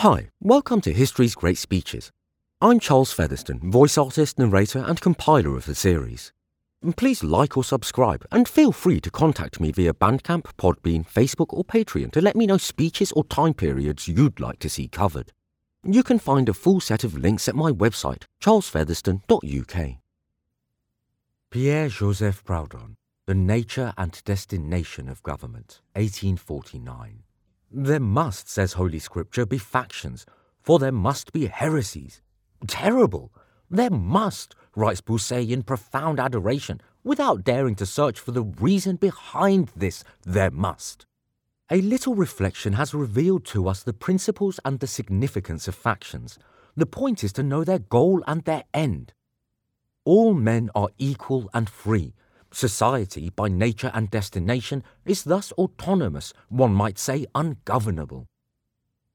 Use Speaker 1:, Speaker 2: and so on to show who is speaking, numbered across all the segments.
Speaker 1: Hi, welcome to History's Great Speeches. I'm Charles Featherstone, voice artist, narrator, and compiler of the series. Please like or subscribe, and feel free to contact me via Bandcamp, Podbean, Facebook, or Patreon to let me know speeches or time periods you'd like to see covered. You can find a full set of links at my website, charlesfeatherstone.uk. Pierre Joseph Proudhon, The Nature and Destination of Government, 1849. There must, says Holy Scripture, be factions, for there must be heresies. Terrible! There must, writes Bossuet in profound adoration, without daring to search for the reason behind this there must. A little reflection has revealed to us the principles and the significance of factions. The point is to know their goal and their end. All men are equal and free, Society, by nature and destination, is thus autonomous, one might say ungovernable.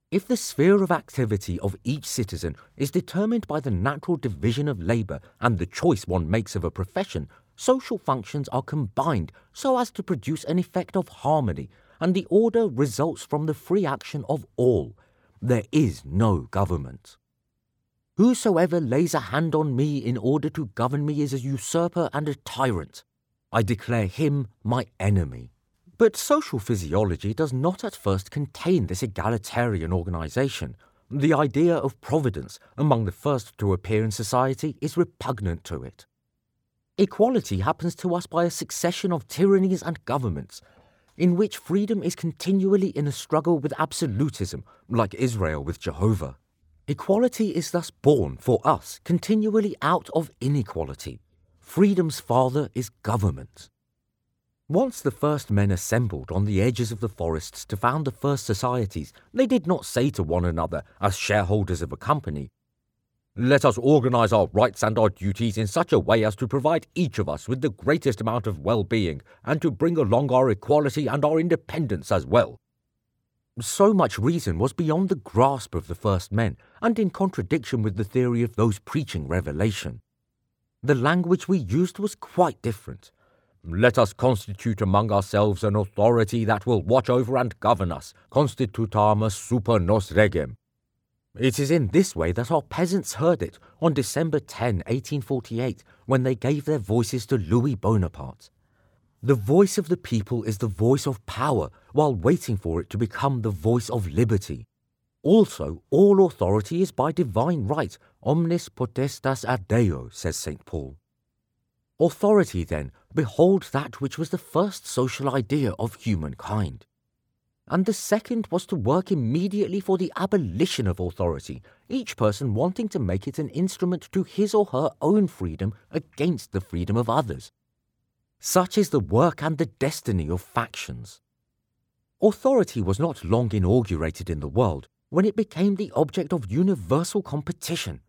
Speaker 1: If the sphere of activity of each citizen is determined by the natural division of labour and the choice one makes of a profession, social functions are combined so as to produce an effect of harmony, and the order results from the free action of all. There is no government. Whosoever lays a hand on me in order to govern me is a usurper and a tyrant. I declare him my enemy. But social physiology does not at first contain this egalitarian organization. The idea of providence, among the first to appear in society, is repugnant to it. Equality happens to us by a succession of tyrannies and governments, in which freedom is continually in a struggle with absolutism, like Israel with Jehovah. Equality is thus born for us continually out of inequality. Freedom's father is government. Once the first men assembled on the edges of the forests to found the first societies, they did not say to one another, as shareholders of a company, Let us organize our rights and our duties in such a way as to provide each of us with the greatest amount of well being, and to bring along our equality and our independence as well. So much reason was beyond the grasp of the first men, and in contradiction with the theory of those preaching revelation the language we used was quite different. Let us constitute among ourselves an authority that will watch over and govern us, constituamus super nos regem. It is in this way that our peasants heard it on December 10, 1848, when they gave their voices to Louis Bonaparte. The voice of the people is the voice of power, while waiting for it to become the voice of liberty. Also, all authority is by divine right, omnis potestas ad Deo, says St. Paul. Authority, then, behold that which was the first social idea of humankind. And the second was to work immediately for the abolition of authority, each person wanting to make it an instrument to his or her own freedom against the freedom of others. Such is the work and the destiny of factions. Authority was not long inaugurated in the world, when it became the object of universal competition.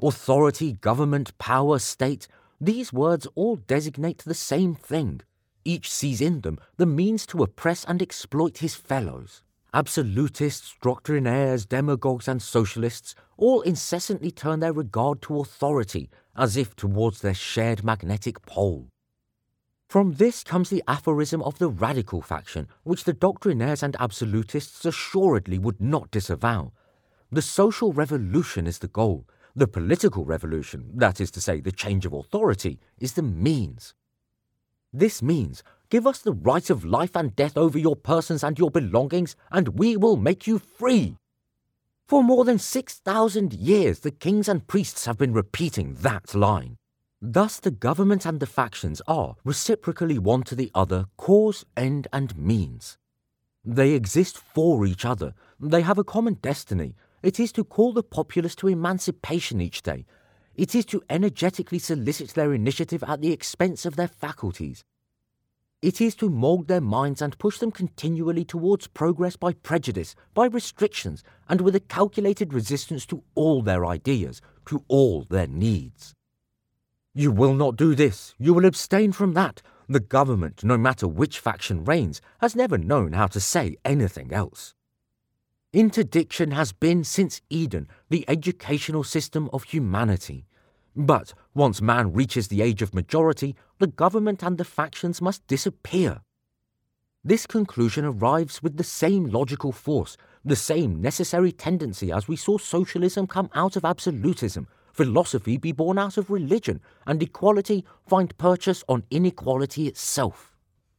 Speaker 1: Authority, government, power, state, these words all designate the same thing. Each sees in them the means to oppress and exploit his fellows. Absolutists, doctrinaires, demagogues, and socialists all incessantly turn their regard to authority as if towards their shared magnetic pole. From this comes the aphorism of the radical faction, which the doctrinaires and absolutists assuredly would not disavow. The social revolution is the goal. The political revolution, that is to say, the change of authority, is the means. This means give us the right of life and death over your persons and your belongings, and we will make you free. For more than 6,000 years, the kings and priests have been repeating that line. Thus, the government and the factions are, reciprocally one to the other, cause, end, and means. They exist for each other. They have a common destiny. It is to call the populace to emancipation each day. It is to energetically solicit their initiative at the expense of their faculties. It is to mould their minds and push them continually towards progress by prejudice, by restrictions, and with a calculated resistance to all their ideas, to all their needs. You will not do this, you will abstain from that. The government, no matter which faction reigns, has never known how to say anything else. Interdiction has been, since Eden, the educational system of humanity. But once man reaches the age of majority, the government and the factions must disappear. This conclusion arrives with the same logical force the same necessary tendency as we saw socialism come out of absolutism, philosophy be born out of religion, and equality find purchase on inequality itself.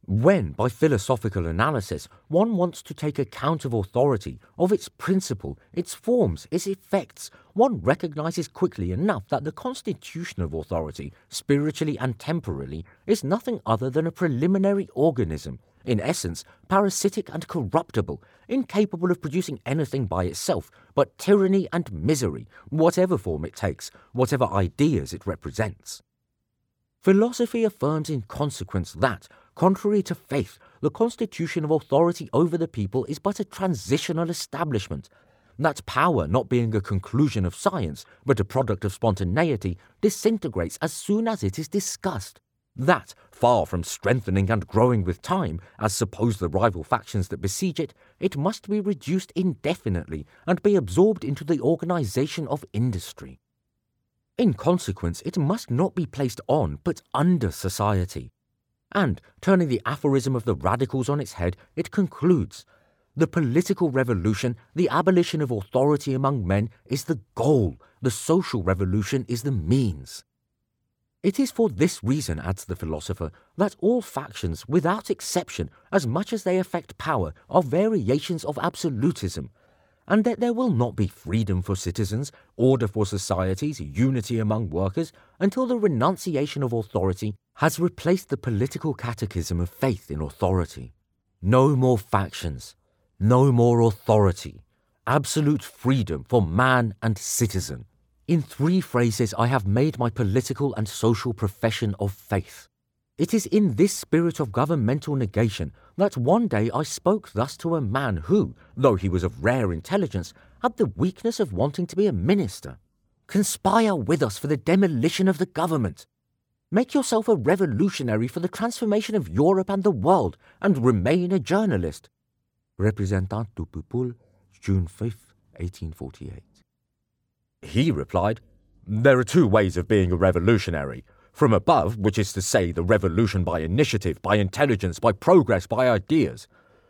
Speaker 1: When, by philosophical analysis, one wants to take account of authority, of its principle, its forms, its effects, one recognizes quickly enough that the constitution of authority, spiritually and temporally, is nothing other than a preliminary organism, in essence parasitic and corruptible, incapable of producing anything by itself but tyranny and misery, whatever form it takes, whatever ideas it represents. Philosophy affirms in consequence that, Contrary to faith, the constitution of authority over the people is but a transitional establishment. That power, not being a conclusion of science, but a product of spontaneity, disintegrates as soon as it is discussed. That, far from strengthening and growing with time, as suppose the rival factions that besiege it, it must be reduced indefinitely and be absorbed into the organization of industry. In consequence, it must not be placed on, but under society. And, turning the aphorism of the radicals on its head, it concludes The political revolution, the abolition of authority among men, is the goal, the social revolution is the means. It is for this reason, adds the philosopher, that all factions, without exception, as much as they affect power, are variations of absolutism, and that there will not be freedom for citizens, order for societies, unity among workers, until the renunciation of authority has replaced the political catechism of faith in authority. No more factions, no more authority, absolute freedom for man and citizen. In three phrases, I have made my political and social profession of faith. It is in this spirit of governmental negation that one day I spoke thus to a man who, though he was of rare intelligence, had the weakness of wanting to be a minister. Conspire with us for the demolition of the government. Make yourself a revolutionary for the transformation of Europe and the world, and remain a journalist. Representant du Peuple, June 5, 1848. He replied, There are two ways of being a revolutionary. From above, which is to say, the revolution by initiative, by intelligence, by progress, by ideas.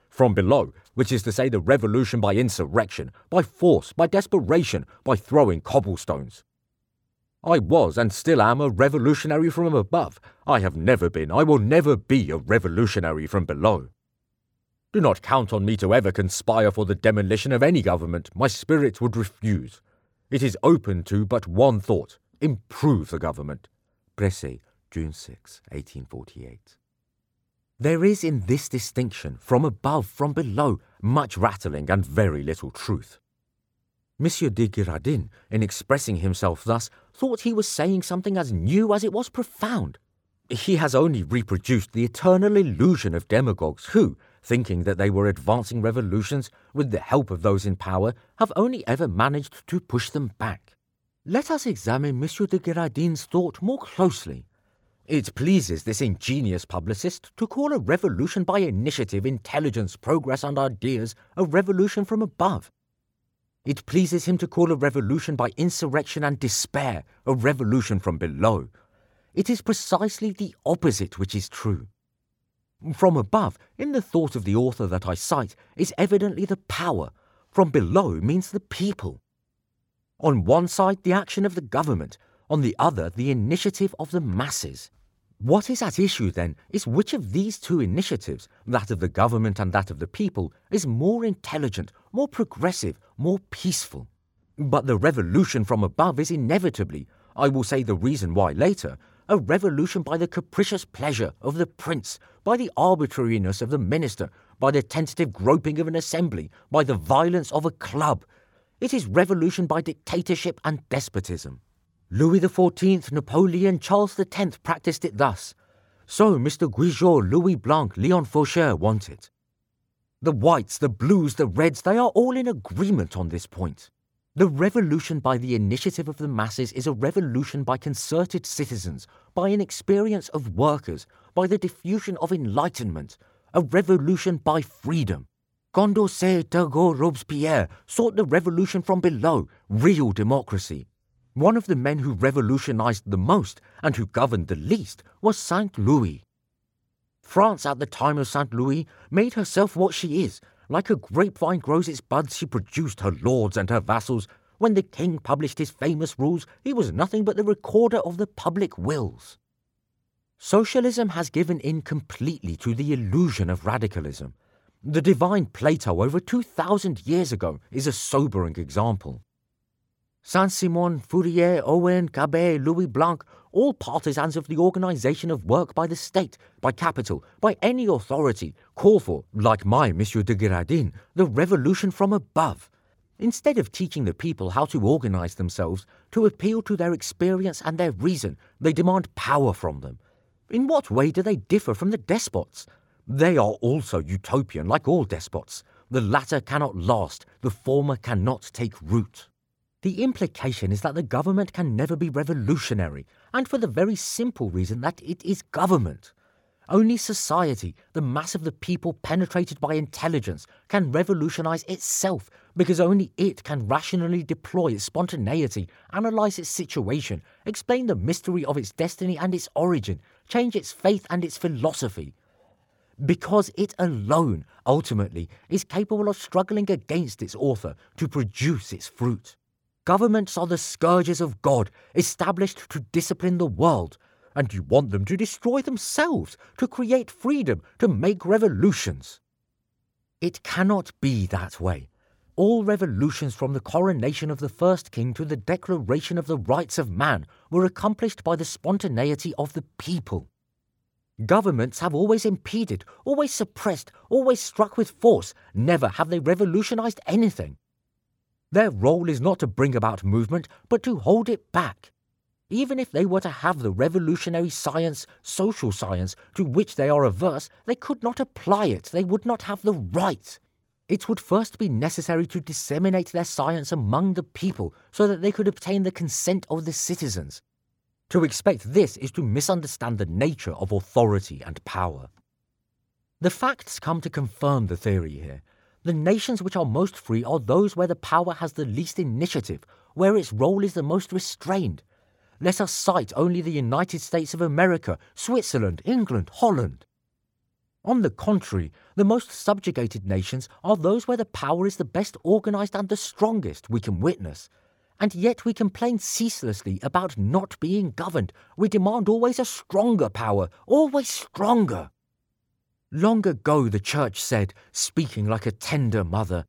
Speaker 1: From below, which is to say, the revolution by insurrection, by force, by desperation, by throwing cobblestones. I was and still am a revolutionary from above. I have never been, I will never be a revolutionary from below. Do not count on me to ever conspire for the demolition of any government. My spirit would refuse. It is open to but one thought improve the government. Brécy, June 6, 1848. There is in this distinction, from above, from below, much rattling and very little truth. Monsieur de Girardin, in expressing himself thus, thought he was saying something as new as it was profound. He has only reproduced the eternal illusion of demagogues who, thinking that they were advancing revolutions with the help of those in power, have only ever managed to push them back. Let us examine Monsieur de Girardin's thought more closely. It pleases this ingenious publicist to call a revolution by initiative, intelligence, progress, and ideas a revolution from above. It pleases him to call a revolution by insurrection and despair a revolution from below. It is precisely the opposite which is true. From above, in the thought of the author that I cite, is evidently the power. From below means the people. On one side, the action of the government, on the other, the initiative of the masses. What is at issue, then, is which of these two initiatives, that of the government and that of the people, is more intelligent, more progressive, more peaceful. But the revolution from above is inevitably, I will say the reason why later, a revolution by the capricious pleasure of the prince, by the arbitrariness of the minister, by the tentative groping of an assembly, by the violence of a club. It is revolution by dictatorship and despotism. Louis XIV, Napoleon, Charles X practiced it thus. So Mr. Guizot, Louis Blanc, Leon Faucher want it. The whites, the blues, the reds, they are all in agreement on this point. The revolution by the initiative of the masses is a revolution by concerted citizens, by an experience of workers, by the diffusion of enlightenment, a revolution by freedom. Condorcet, Turgot, Robespierre sought the revolution from below, real democracy. One of the men who revolutionized the most and who governed the least was Saint Louis. France at the time of Saint Louis made herself what she is, like a grapevine grows its buds, she produced her lords and her vassals. When the king published his famous rules, he was nothing but the recorder of the public wills. Socialism has given in completely to the illusion of radicalism. The divine Plato over 2,000 years ago is a sobering example. Saint Simon, Fourier, Owen, Cabet, Louis Blanc, all partisans of the organisation of work by the state, by capital, by any authority, call for, like my Monsieur de Girardin, the revolution from above. Instead of teaching the people how to organise themselves, to appeal to their experience and their reason, they demand power from them. In what way do they differ from the despots? They are also utopian, like all despots. The latter cannot last, the former cannot take root. The implication is that the government can never be revolutionary, and for the very simple reason that it is government. Only society, the mass of the people penetrated by intelligence, can revolutionize itself because only it can rationally deploy its spontaneity, analyze its situation, explain the mystery of its destiny and its origin, change its faith and its philosophy. Because it alone, ultimately, is capable of struggling against its author to produce its fruit. Governments are the scourges of God, established to discipline the world, and you want them to destroy themselves, to create freedom, to make revolutions. It cannot be that way. All revolutions from the coronation of the first king to the declaration of the rights of man were accomplished by the spontaneity of the people. Governments have always impeded, always suppressed, always struck with force, never have they revolutionized anything. Their role is not to bring about movement, but to hold it back. Even if they were to have the revolutionary science, social science, to which they are averse, they could not apply it, they would not have the right. It would first be necessary to disseminate their science among the people so that they could obtain the consent of the citizens. To expect this is to misunderstand the nature of authority and power. The facts come to confirm the theory here. The nations which are most free are those where the power has the least initiative, where its role is the most restrained. Let us cite only the United States of America, Switzerland, England, Holland. On the contrary, the most subjugated nations are those where the power is the best organized and the strongest we can witness. And yet we complain ceaselessly about not being governed. We demand always a stronger power, always stronger. Long ago, the Church said, speaking like a tender mother,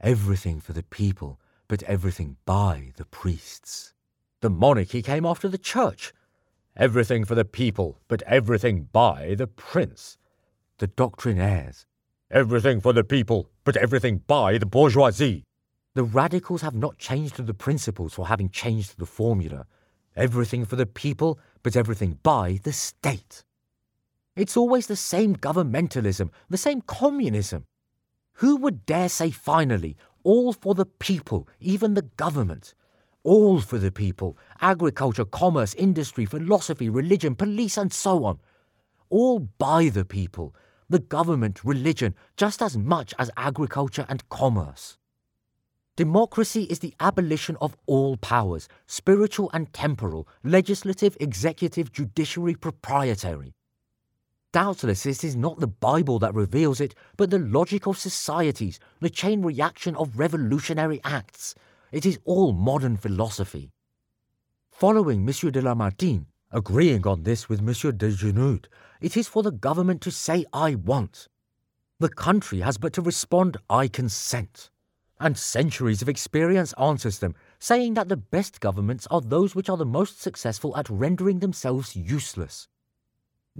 Speaker 1: everything for the people, but everything by the priests. The monarchy came after the Church. Everything for the people, but everything by the prince. The doctrinaires. Everything for the people, but everything by the bourgeoisie. The radicals have not changed the principles for having changed the formula. Everything for the people, but everything by the state. It's always the same governmentalism, the same communism. Who would dare say finally, all for the people, even the government? All for the people agriculture, commerce, industry, philosophy, religion, police, and so on. All by the people, the government, religion, just as much as agriculture and commerce. Democracy is the abolition of all powers, spiritual and temporal, legislative, executive, judiciary, proprietary. Doubtless it is not the Bible that reveals it, but the logic of societies, the chain reaction of revolutionary acts. It is all modern philosophy. Following Monsieur de Lamartine, agreeing on this with Monsieur de Genoude, it is for the government to say, I want. The country has but to respond, I consent. And centuries of experience answers them, saying that the best governments are those which are the most successful at rendering themselves useless.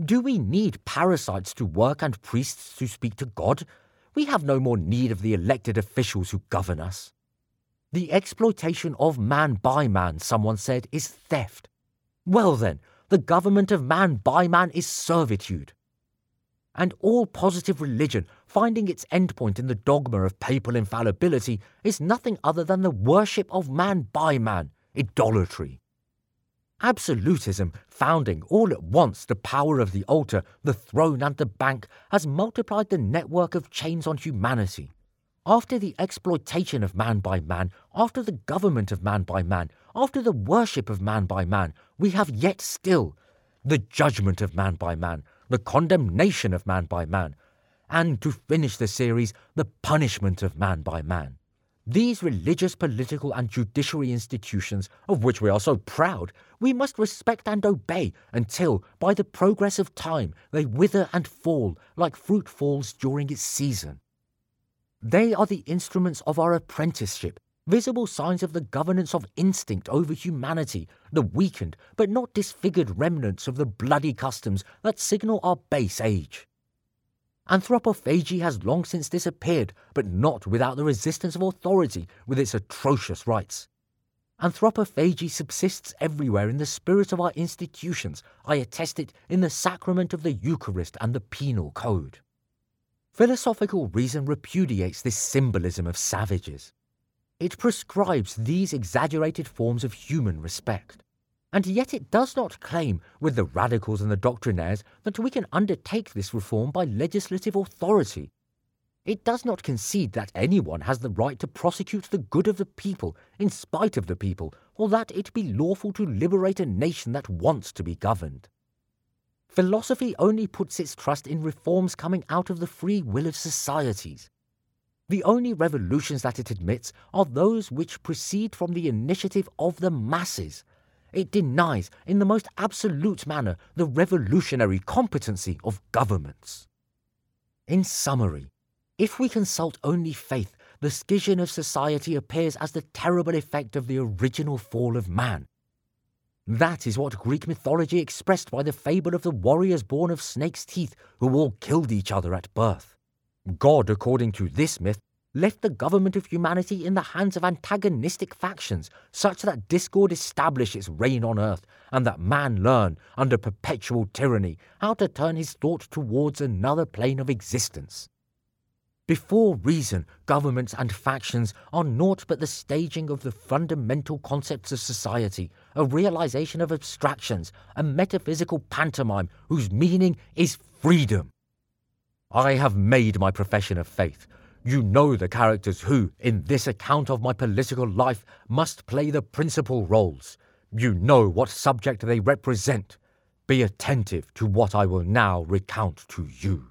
Speaker 1: Do we need parasites to work and priests to speak to God? We have no more need of the elected officials who govern us. The exploitation of man by man, someone said, is theft. Well then, the government of man by man is servitude. And all positive religion, finding its endpoint in the dogma of papal infallibility, is nothing other than the worship of man by man, idolatry. Absolutism, founding all at once the power of the altar, the throne, and the bank, has multiplied the network of chains on humanity. After the exploitation of man by man, after the government of man by man, after the worship of man by man, we have yet still the judgment of man by man, the condemnation of man by man, and to finish the series, the punishment of man by man. These religious, political, and judiciary institutions, of which we are so proud, we must respect and obey until, by the progress of time, they wither and fall like fruit falls during its season. They are the instruments of our apprenticeship, visible signs of the governance of instinct over humanity, the weakened but not disfigured remnants of the bloody customs that signal our base age. Anthropophagy has long since disappeared, but not without the resistance of authority with its atrocious rites. Anthropophagy subsists everywhere in the spirit of our institutions. I attest it in the sacrament of the Eucharist and the penal code. Philosophical reason repudiates this symbolism of savages. It prescribes these exaggerated forms of human respect. And yet it does not claim, with the radicals and the doctrinaires, that we can undertake this reform by legislative authority. It does not concede that anyone has the right to prosecute the good of the people in spite of the people, or that it be lawful to liberate a nation that wants to be governed. Philosophy only puts its trust in reforms coming out of the free will of societies. The only revolutions that it admits are those which proceed from the initiative of the masses, it denies, in the most absolute manner, the revolutionary competency of governments. In summary, if we consult only faith, the schism of society appears as the terrible effect of the original fall of man. That is what Greek mythology expressed by the fable of the warriors born of snakes' teeth who all killed each other at birth. God, according to this myth, left the government of humanity in the hands of antagonistic factions, such that discord establish its reign on earth, and that man learn, under perpetual tyranny, how to turn his thought towards another plane of existence. Before reason, governments and factions are naught but the staging of the fundamental concepts of society, a realization of abstractions, a metaphysical pantomime whose meaning is freedom. I have made my profession of faith, you know the characters who, in this account of my political life, must play the principal roles. You know what subject they represent. Be attentive to what I will now recount to you.